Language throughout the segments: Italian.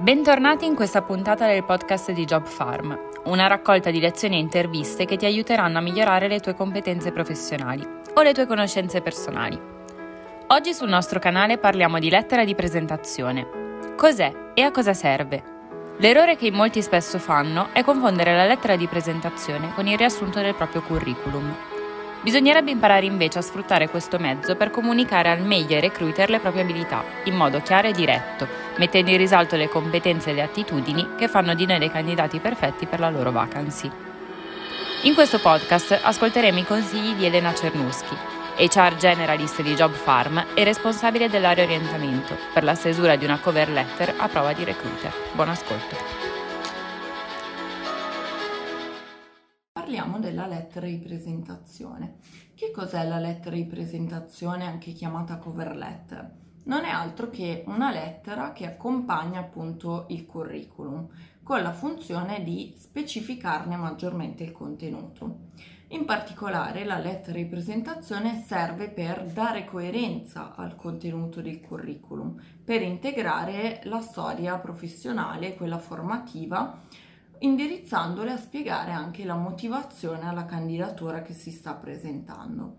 Bentornati in questa puntata del podcast di Job Farm, una raccolta di lezioni e interviste che ti aiuteranno a migliorare le tue competenze professionali o le tue conoscenze personali. Oggi sul nostro canale parliamo di lettera di presentazione. Cos'è e a cosa serve? L'errore che in molti spesso fanno è confondere la lettera di presentazione con il riassunto del proprio curriculum. Bisognerebbe imparare invece a sfruttare questo mezzo per comunicare al meglio ai recruiter le proprie abilità, in modo chiaro e diretto, mettendo in risalto le competenze e le attitudini che fanno di noi dei candidati perfetti per la loro vacancy. In questo podcast ascolteremo i consigli di Elena Cernuschi, HR Generalist di Job Farm e responsabile dell'area orientamento, per la stesura di una cover letter a prova di recruiter. Buon ascolto! Parliamo della lettera di presentazione. Che cos'è la lettera di presentazione, anche chiamata cover letter? Non è altro che una lettera che accompagna appunto il curriculum, con la funzione di specificarne maggiormente il contenuto. In particolare la lettera di presentazione serve per dare coerenza al contenuto del curriculum, per integrare la storia professionale, quella formativa, indirizzandole a spiegare anche la motivazione alla candidatura che si sta presentando.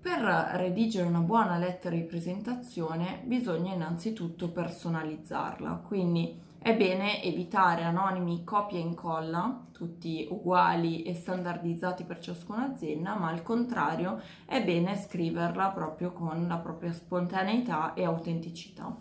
Per redigere una buona lettera di presentazione bisogna innanzitutto personalizzarla, quindi è bene evitare anonimi copia e incolla, tutti uguali e standardizzati per ciascuna azienda, ma al contrario è bene scriverla proprio con la propria spontaneità e autenticità.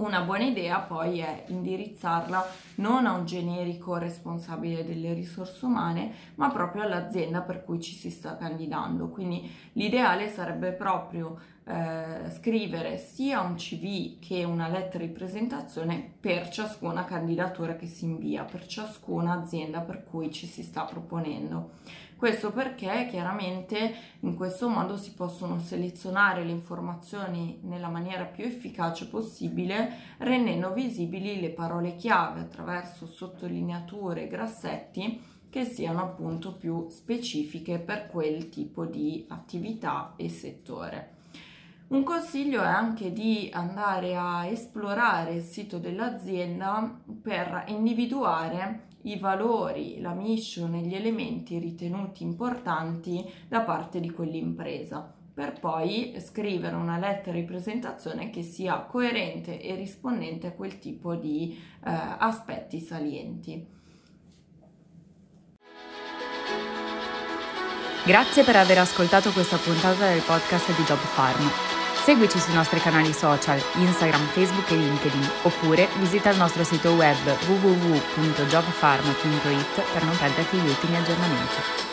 Una buona idea poi è indirizzarla non a un generico responsabile delle risorse umane, ma proprio all'azienda per cui ci si sta candidando. Quindi l'ideale sarebbe proprio eh, scrivere sia un CV che una lettera di presentazione per ciascuna candidatura che si invia, per ciascuna azienda per cui ci si sta proponendo. Questo perché chiaramente in questo modo si possono selezionare le informazioni nella maniera più efficace possibile, rendendo visibili le parole chiave attraverso sottolineature e grassetti che siano appunto più specifiche per quel tipo di attività e settore. Un consiglio è anche di andare a esplorare il sito dell'azienda per individuare i valori, la mission e gli elementi ritenuti importanti da parte di quell'impresa per poi scrivere una lettera di presentazione che sia coerente e rispondente a quel tipo di eh, aspetti salienti. Grazie per aver ascoltato questa puntata del podcast di Job Farm. Seguici sui nostri canali social, Instagram, Facebook e LinkedIn, oppure visita il nostro sito web www.jobfarm.it per non perderti gli ultimi aggiornamenti.